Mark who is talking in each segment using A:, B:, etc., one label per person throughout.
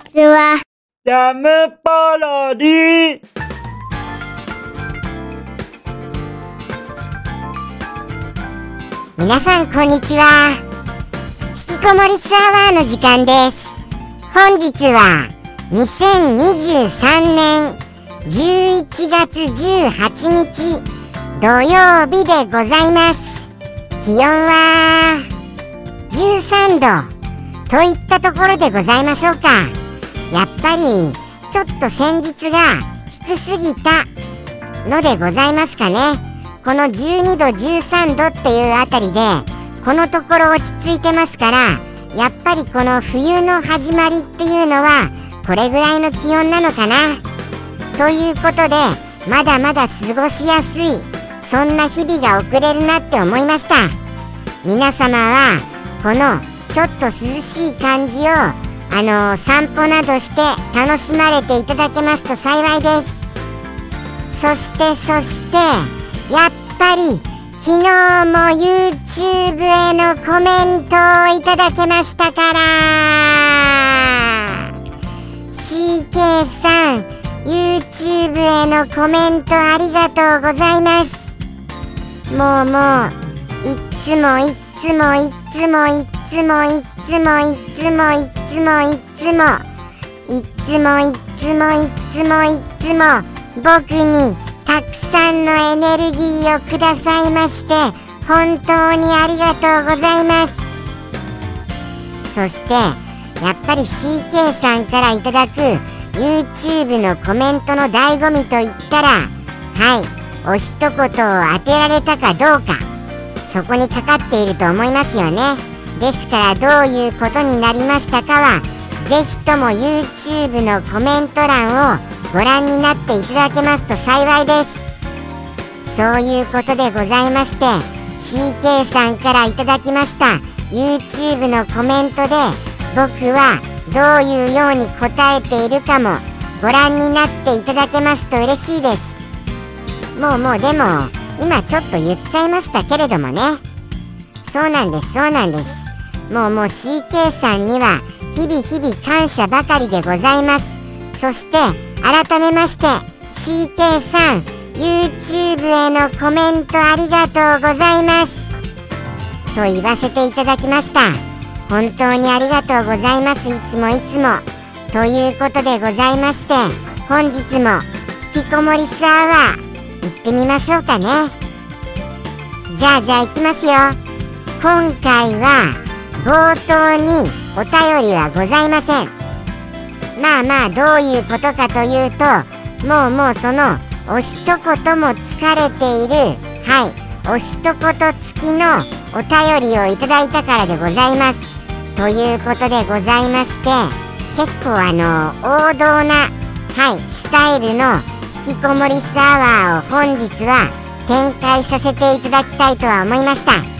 A: ちは。
B: ジャムパロディ
C: 皆さんこんにちは。引きこもりスアワーの時間です。本日は2023年11月18日土曜日でございます。気温は13度といったところでございましょうかやっぱりちょっと先日が低すぎたのでございますかね。この12度13度っていうあたりでこのところ落ち着いてますからやっぱりこの冬の始まりっていうのはこれぐらいの気温なのかな。ということでまだまだ過ごしやすいそんな日々が送れるなって思いました。皆様はこのちょっと涼しい感じをあの散歩などして楽しまれていただけますと幸いです。そしてそしてやっぱり昨日も YouTube へのコメントをいただけましたから。CK さん YouTube へのコメントありがとうございます。もうもういっつもいつもいつもいつも。いつもいつもいつもいつもいつもいつもいつもいつも僕にたくさんのエネルギーをくださいまして本当にありがとうございます。そしてやっぱり CK さんからいただく YouTube のコメントの醍醐味といったらはいお一言を当てられたかどうかそこにかかっていると思いますよね。ですからどういうことになりましたかはぜひとも YouTube のコメント欄をご覧になっていただけますと幸いです。そういうことでございまして CK さんからいただきました YouTube のコメントで僕はどういうように答えているかもご覧になっていただけますと嬉しいです。もうもうでも今ちょっと言っちゃいましたけれどもね。そうなんですそうなんです。もうもう CK さんには日々日々感謝ばかりでございます。そして改めまして CK さん YouTube へのコメントありがとうございます。と言わせていただきました。本当にありがとうございます。いつもいつも。ということでございまして本日も引きこもりスアワー行ってみましょうかね。じゃあじゃあ行きますよ。今回は冒頭にお便りはございません。まあまあどういうことかというともうもうそのお一言も疲れているはいお一言付きのお便りをいただいたからでございます。ということでございまして結構あの王道なはいスタイルの引きこもりスアワーを本日は展開させていただきたいとは思いました。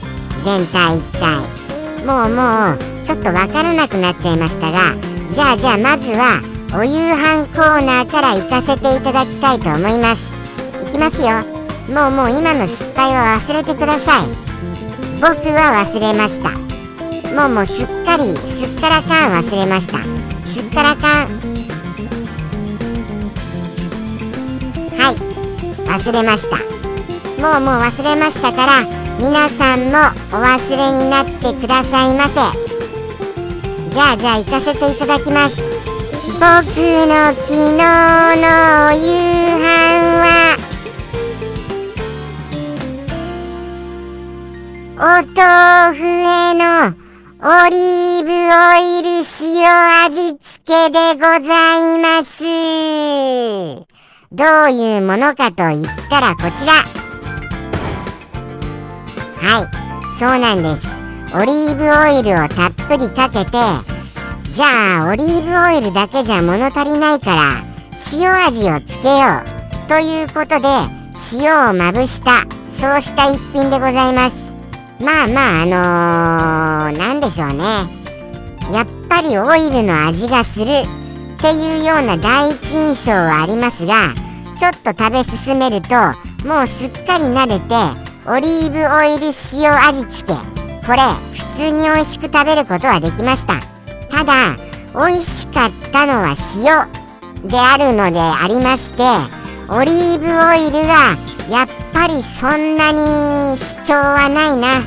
C: 全体一体。もうもうちょっとわからなくなっちゃいましたがじゃあじゃあまずはお夕飯コーナーから行かせていただきたいと思います。いきますよ。もうもう今の失敗は忘れてください。僕は忘れました。もうもうすっかりすっからかん忘れました。すっからかん。はい。忘れました。もうもう忘れましたから皆さんもお忘れになってくださいませ。じゃあじゃあ行かせていただきます。僕の昨日の夕飯はお豆腐へのオリーブオイル塩味付けでございます。どういうものかと言ったらこちら。はい。そうなんです。オリーブオイルをたっぷりかけてじゃあオリーブオイルだけじゃ物足りないから塩味をつけようということで塩をまぶしたそうした一品でございます。まあまああのー、なんでしょうね。やっぱりオイルの味がするっていうような第一印象はありますがちょっと食べ進めるともうすっかり慣れてオリーブオイル塩味付け。これ普通に美味しく食べることはできました。ただ美味しかったのは塩であるのでありましてオリーブオイルがやっぱりそんなに主張はないなっ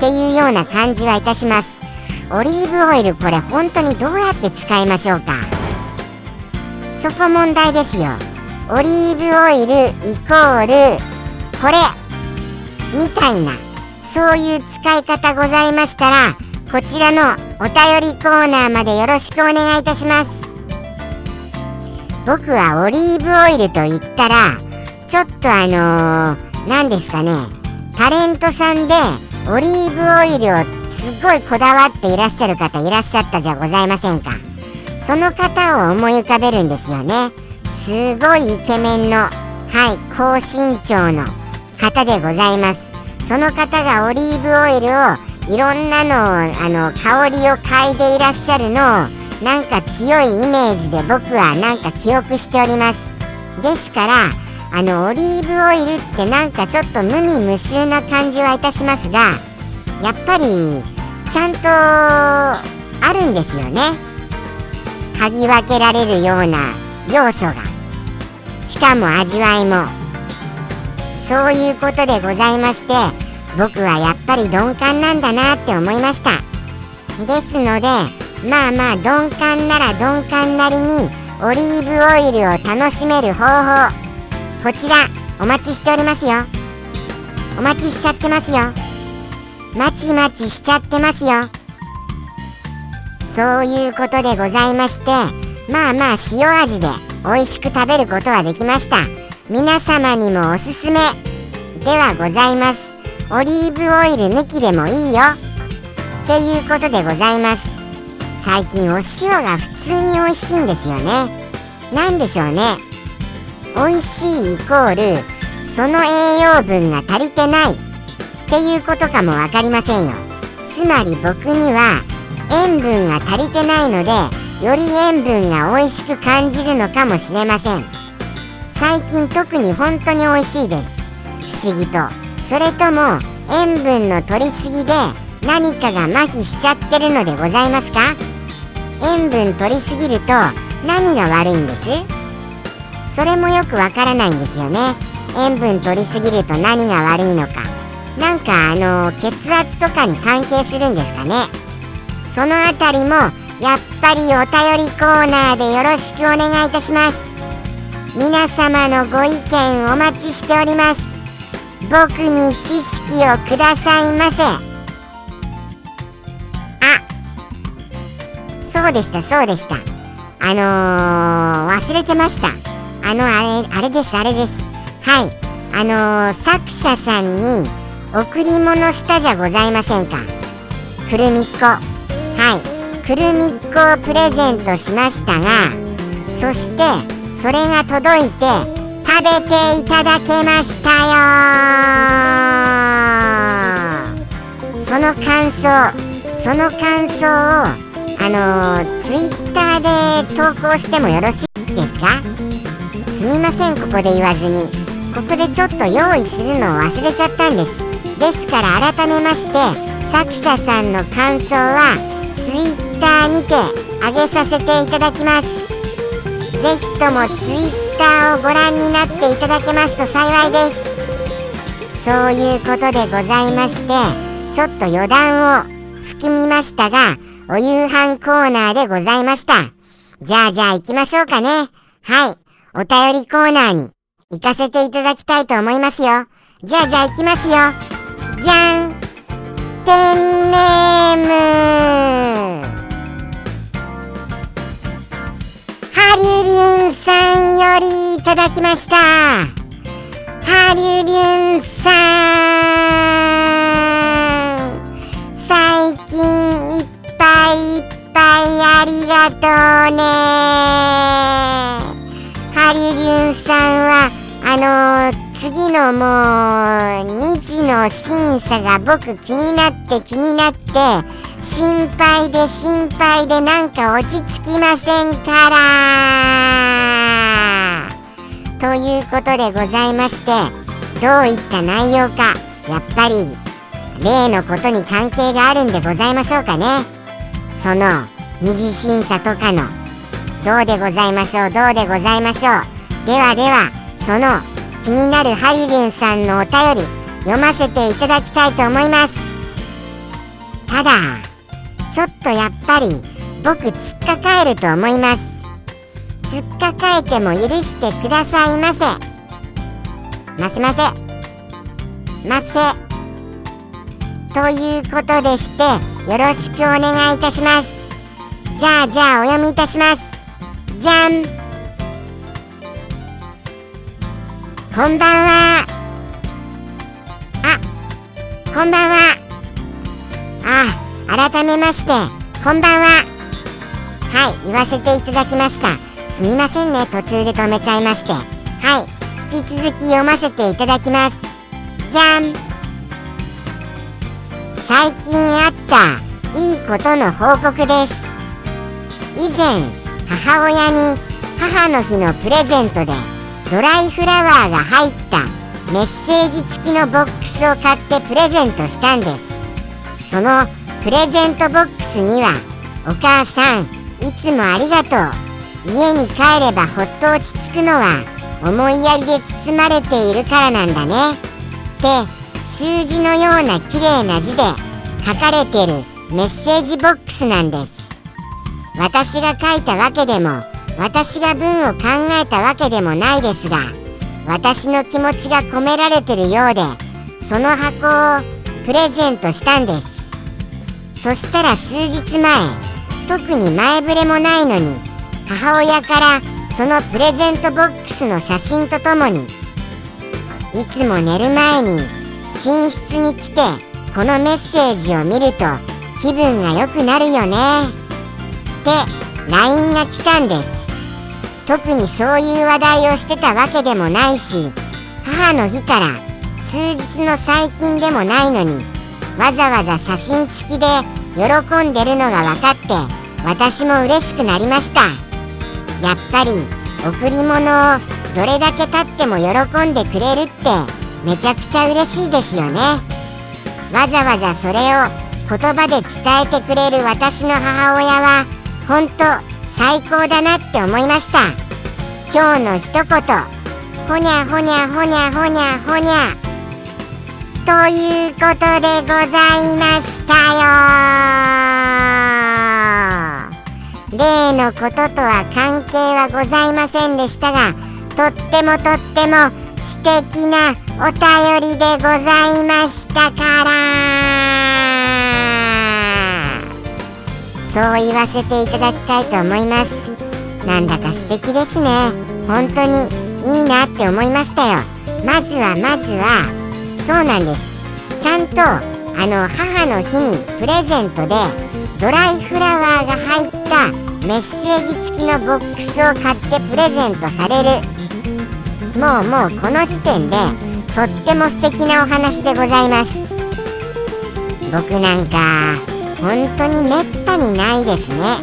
C: ていうような感じはいたします。オリーブオイルこれ本当にどうやって使いましょうか。そこ問題ですよ。オリーブオイルイコールこれみたいなそういう使い方ございましたらこちらのお便りコーナーまでよろしくお願いいたします。僕はオリーブオイルと言ったらちょっとあのー、何ですかねタレントさんでオリーブオイルをすごいこだわっていらっしゃる方いらっしゃったじゃございませんか。その方を思い浮かべるんですよね。すごいイケメンのはい高身長の方でございます。その方がオリーブオイルをいろんなのあの香りを嗅いでいらっしゃるのをなんか強いイメージで僕はなんか記憶しております。ですからあのオリーブオイルってなんかちょっと無味無臭な感じはいたしますがやっぱりちゃんとあるんですよね。嗅ぎ分けられるような要素が。しかも味わいも。そういうことでございまして僕はやっぱり鈍感なんだなって思いました。ですのでまあまあ鈍感なら鈍感なりにオリーブオイルを楽しめる方法こちらお待ちしておりますよ。お待ちしちゃってますよ。まちまちしちゃってますよ。そういうことでございましてまあまあ塩味で美味しく食べることはできました。皆様にもおすすめ。ではございます。オリーブオイル抜きでもいいよ。っていうことでございます。最近お塩が普通に美味しいんですよね。なんでしょうね。美味しいイコールその栄養分が足りてない。っていうことかも分かりませんよ。つまり僕には塩分が足りてないのでより塩分が美味しく感じるのかもしれません。最近特に本当に美味しいです。不思議と。それとも塩分の摂りすぎで何かが麻痺しちゃってるのでございますか？塩分摂りすぎると何が悪いんです？それもよくわからないんですよね。塩分取りすぎると何が悪いのか。なんかあの血圧とかに関係するんですかね。そのあたりもやっぱりお便りコーナーでよろしくお願いいたします。皆様のご意見お待ちしております。僕に知識をくださいませ。あそうでしたそうでした。あのー、忘れてました。あのあれあれですあれです。はい。あのー、作者さんに贈り物したじゃございませんか。くるみっこ。はい。くるみっこをプレゼントしましたがそしてそれが届いて食べていただけましたよ。その感想その感想をあのー、ツイッターで投稿してもよろしいですか？すみませんここで言わずに。ここでちょっと用意するのを忘れちゃったんです。ですから改めまして作者さんの感想は Twitter にて上げさせていただきます。ぜひとも Twitter をご覧になっていただけますと幸いです。そういうことでございましてちょっと余談を含みましたがお夕飯コーナーでございました。じゃあじゃあ行きましょうかね。はい。お便りコーナーに行かせていただきたいと思いますよ。じゃあじゃあ行きますよ。じゃん。ペンネーム。リュリュンさんよりいただきました。ハリュリュンさん最近いっぱいいっぱいありがとうねハリリュンさんはあのー、次のもう2次の審査が僕気になって気になって心配で心配でなんか落ち着きませんから。ということでございましてどういった内容かやっぱり例のことに関係があるんでございましょうかね。その二次審査とかのどうでございましょうどうでございましょう。ではではその気になるハリリンさんのお便り読ませていただきたいと思います。ただちょっとやっぱり僕突っかかえると思います。突っかかえても許してくださいませ。ませませませということでしてよろしくお願いいたします。じゃあじゃあお読みいたします。じゃん。こんばんは。あこんばんは。改めましてこんばんは。はい言わせていただきました。すみませんね途中で止めちゃいまして。はい引き続き読ませていただきます。じゃん。最近あったいいことの報告です。以前母親に母の日のプレゼントでドライフラワーが入ったメッセージ付きのボックスを買ってプレゼントしたんです。そのプレゼントボックスには「お母さんいつもありがとう。家に帰ればほっと落ち着くのは思いやりで包まれているからなんだね。って習字のような綺麗な字で書かれてるメッセージボックスなんです。私が書いたわけでも私が文を考えたわけでもないですが私の気持ちが込められてるようでその箱をプレゼントしたんです。そしたら数日前特に前触れもないのに母親からそのプレゼントボックスの写真とともにいつも寝る前に寝室に来てこのメッセージを見ると気分が良くなるよねって LINE が来たんです。特にそういう話題をしてたわけでもないし母の日から数日の最近でもないのにわざわざ写真付きで喜んでるのが分かって私も嬉しくなりました。やっぱり贈り物をどれだけ経っても喜んでくれるってめちゃくちゃ嬉しいですよね。わざわざそれを言葉で伝えてくれる私の母親は本当最高だなって思いました。今日の一言。ほにゃほにゃほにゃほにゃほにゃ。ということでございましたよ。例のこととは関係はございませんでしたがとってもとっても素敵なお便りでございましたから。そう言わせていただきたいと思います。なんだか素敵ですね。本当にいいなって思いましたよ。まずはまずはそうなんです。ちゃんとあの母の日にプレゼントでドライフラワーが入ったメッセージ付きのボックスを買ってプレゼントされる。もうもうこの時点でとっても素敵なお話でございます。僕なんか本当にめったにないですね。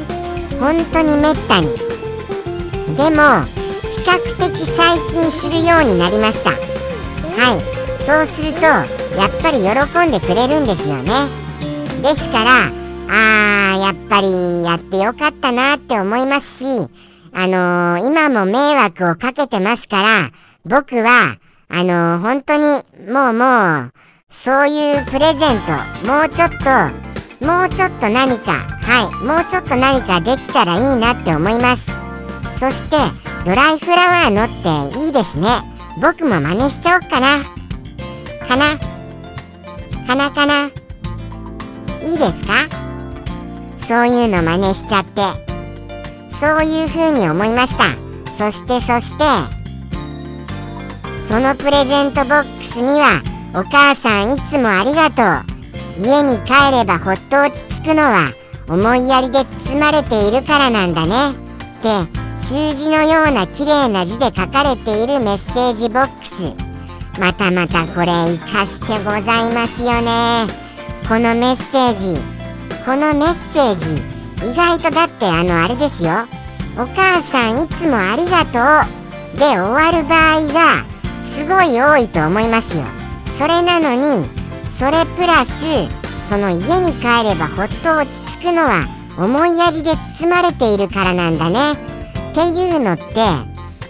C: 本当にめったに。でも比較的最近するようになりました。はい。そうするとやっぱり喜んでくれるんですよね。ですからあーやっぱりやってよかったなって思いますしあのー、今も迷惑をかけてますから僕はあのー、本当にもうもうそういうプレゼントもうちょっともうちょっと何かはいもうちょっと何かできたらいいなって思います。そしてドライフラワーのっていいですね。僕も真似しちゃおっかな。かな？かな？いいですか？そういうの真似しちゃって。そういう風に思いました。そしてそして。そのプレゼントボックスにはお母さんいつもありがとう。家に帰ればほっと落ち着くのは思いやりで包まれているからなんだね。って習字のような綺麗な字で書かれているメッセージボックス。またまたこれ活かしてございますよね。このメッセージこのメッセージ意外とだってあのあれですよ。お母さんいつもありがとうで終わる場合がすごい多いと思いますよ。それなのにそれプラスその家に帰ればほっと落ち着くのは思いやりで包まれているからなんだね。っていうのって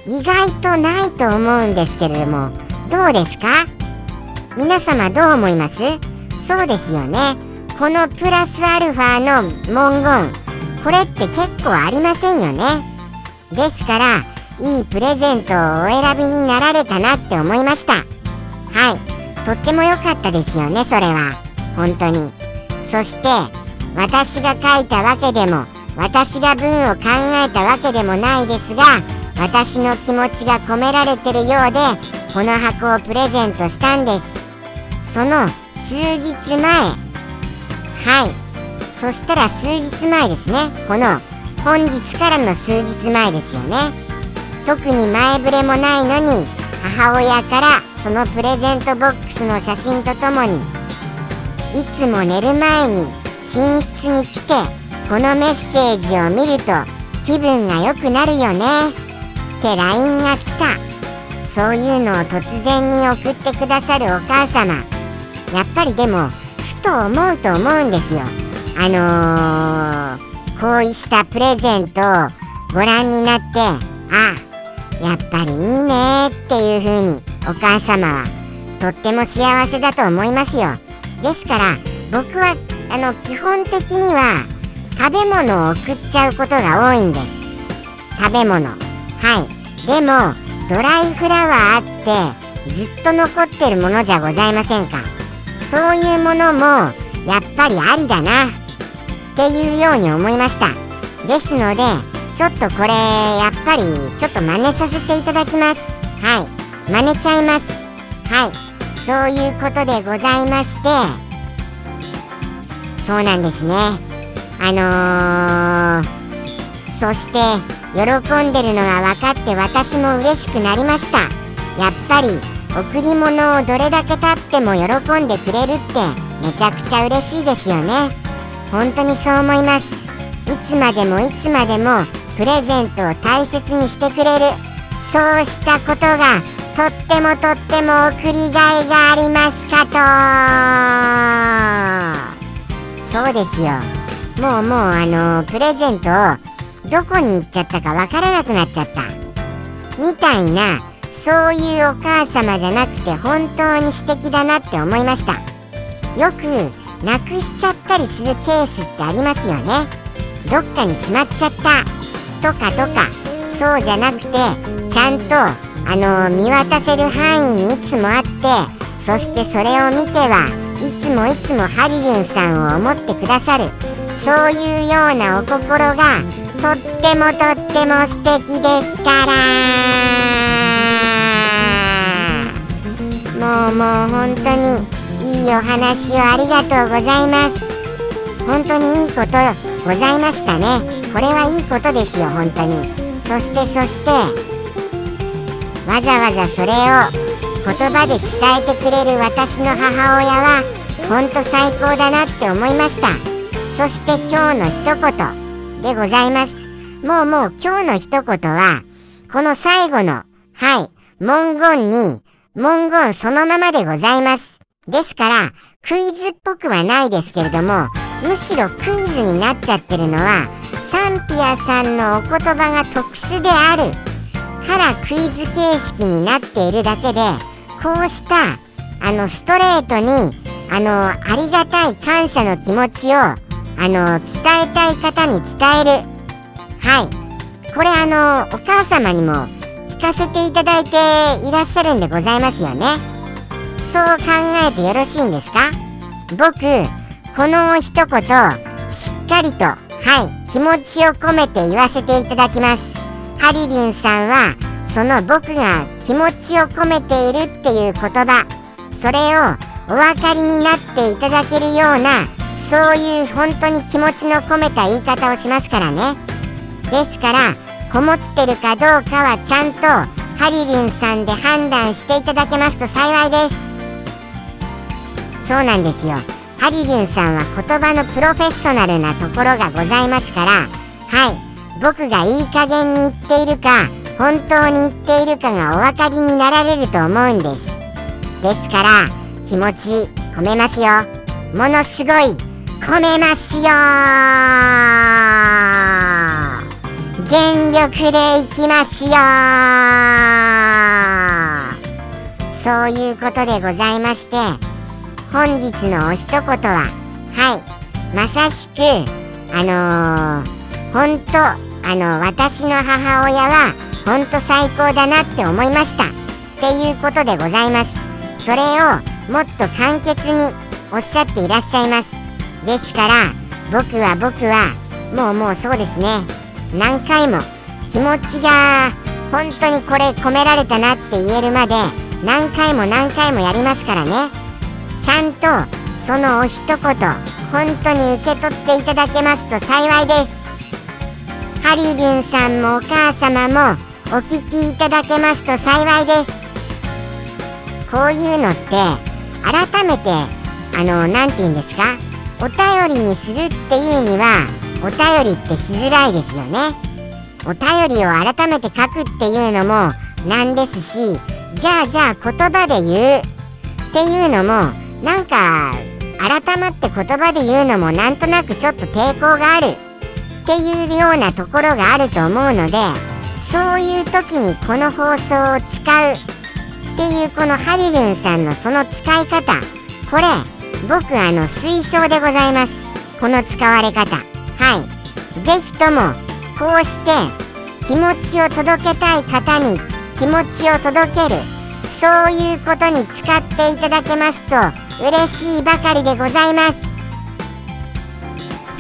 C: 意外とないと思うんですけれどもどうですか？皆様どう思います？そうですよね。このプラスアルファの文言これって結構ありませんよね。ですからいいプレゼントをお選びになられたなって思いました。はい。とっても良かったですよねそれは。本当に。そして私が書いたわけでも私が文を考えたわけでもないですが私の気持ちが込められてるようでこの箱をプレゼントしたんです。その数日前。はい。そしたら数日前ですね。この本日からの数日前ですよね。特に前触れもないのに母親からそのプレゼントボックスの写真とともにいつも寝る前に寝室に来てこのメッセージを見ると気分が良くなるよね。って LINE が来た。そういうのを突然に送ってくださるお母様。やっぱりでもふと思うと思うんですよ。あのー、こうしたプレゼントをご覧になってあやっぱりいいねっていう風にお母様はとっても幸せだと思いますよ。ですから僕はあの基本的には食べ物を送っちゃうことが多いんです。食べ物。はい。でもドライフラワーってずっと残ってるものじゃございませんか？そういうものもやっぱりありだな。っていうように思いました。ですのでちょっとこれやっぱりちょっと真似させていただきます。はい。真似ちゃいます。はい。そういうことでございましてそうなんですね。あのー、そして喜んでるのが分かって私も嬉しくなりました。やっぱり贈り物をどれだけ経っても喜んでくれるってめちゃくちゃ嬉しいですよね。本当にそう思います。いつまでもいつまでもプレゼントを大切にしてくれる。そうしたことがとってもとっても送りがいがありますかと。そうですよ。もうもうあのプレゼントをどこに行っちゃったかわからなくなっちゃった。みたいなそういうお母様じゃなくて本当に素敵だなって思いました。よくなくしちゃったりするケースってありますよね。どっかにしまっちゃった。とかとか。そうじゃなくてちゃんとあの見渡せる範囲にいつもあってそしてそれを見てはいつもいつもハリリンさんを思ってくださる。そういうようなお心がとってもとっても素敵ですから。もうもう本当にいいお話をありがとうございます。本当にいいことございましたね。これはいいことですよ本当に。そしてそしてわざわざそれを言葉で伝えてくれる私の母親は本当最高だなって思いました。そして今日の一言。でございます。もうもう今日の一言はこの最後のはい文言に文言そのままでございます。ですから、クイズっぽくはないですけれども、むしろクイズになっちゃってるのは、サンピアさんのお言葉が特殊であるからクイズ形式になっているだけで、こうした、あの、ストレートに、あの、ありがたい感謝の気持ちを、あの、伝えたい方に伝える。はい。これあの、お母様にも聞かせていただいていらっしゃるんでございますよね。そう考えてよろしいんですか？僕この一言しっかりとはい気持ちを込めて言わせていただきますハリリンさんはその僕が気持ちを込めているっていう言葉それをお分かりになっていただけるようなそういう本当に気持ちの込めた言い方をしますからね。ですからこもってるかどうかはちゃんとハリリンさんで判断していただけますと幸いです。そうなんですよ。ハリリンさんは言葉のプロフェッショナルなところがございますからはい。僕がいい加減に言っているか本当に言っているかがお分かりになられると思うんです。ですから気持ち込めますよ。ものすごい込めますよ全力でいきますよそういうことでございまして本日のお一言ははい。まさしくあのー、本当あの私の母親は本当最高だなって思いました。っていうことでございます。それをもっと簡潔におっしゃっていらっしゃいます。ですから僕は僕はもうもうそうですね。何回も気持ちが本当にこれ込められたなって言えるまで何回も何回もやりますからね。ちゃんとそのお一言本当に受け取っていただけますと幸いです。ハリリュンさんもお母様もお聞きいただけますと幸いです。こういうのって改めてあの何て言うんですか？お便りにするっていうにはお便りってしづらいですよね。お便りを改めて書くっていうのもなんですしじゃあじゃあ言葉で言うっていうのもなんか改まって言葉で言うのもなんとなくちょっと抵抗がある。っていうようなところがあると思うのでそういう時にこの放送を使うっていうこのハリルンさんのその使い方これ僕あの推奨でございます。この使われ方。はい。是非ともこうして気持ちを届けたい方に気持ちを届ける。そういうことに使っていただけますと嬉しいばかりでございます。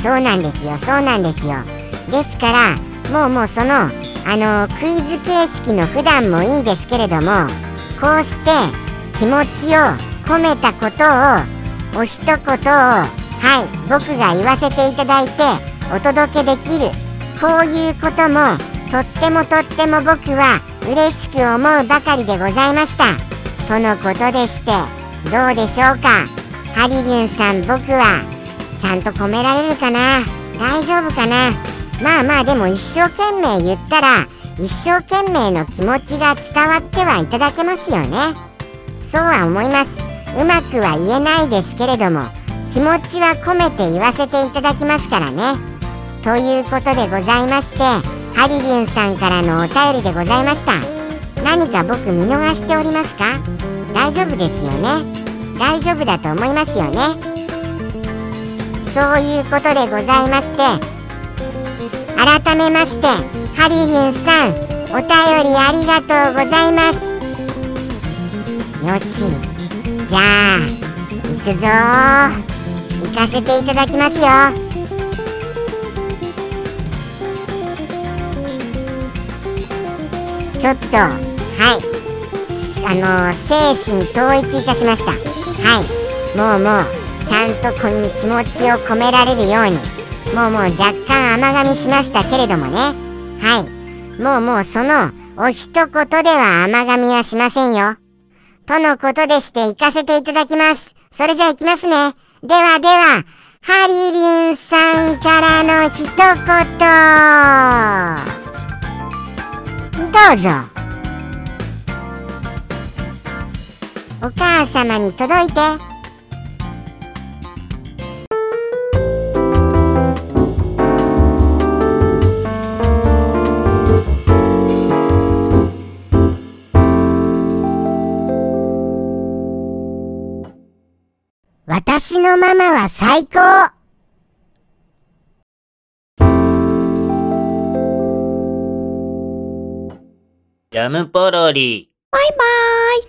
C: そうなんですよ。そうなんですよ。ですからもうもうそのあのクイズ形式の普段もいいですけれどもこうして気持ちを込めたことをお一言をはい僕が言わせていただいてお届けできるこういうこともとってもとっても僕は嬉しく思うばかりでございました。とのことでしてどうでしょうか？ハリリュンさん僕はちゃんと込められるかな？大丈夫かな？まあまあでも一生懸命言ったら一生懸命の気持ちが伝わってはいただけますよね。そうは思います。うまくは言えないですけれども気持ちは込めて言わせていただきますからね。ということでございましてハリリュンさんからのお便りでございました。何か僕見逃しておりますか？大丈夫ですよね？大丈夫だと思いますよね？そういうことでございまして改めましてハリリンさんお便りありがとうございます。よし。じゃあ行くぞ。行かせていただきますよ。ちょっとはい。あの精神統一いたしました。はい。もうもうちゃんとこに気持ちを込められるように。もうもう若干甘噛みしましたけれどもね。はい。もうもうその、お一言では甘噛みはしませんよ。とのことでして行かせていただきます。それじゃあ行きますね。ではでは、ハリリンさんからの一言。どうぞ。お母様に届いて。私のママは最高
B: ジャムポロリ。
C: バイバーイ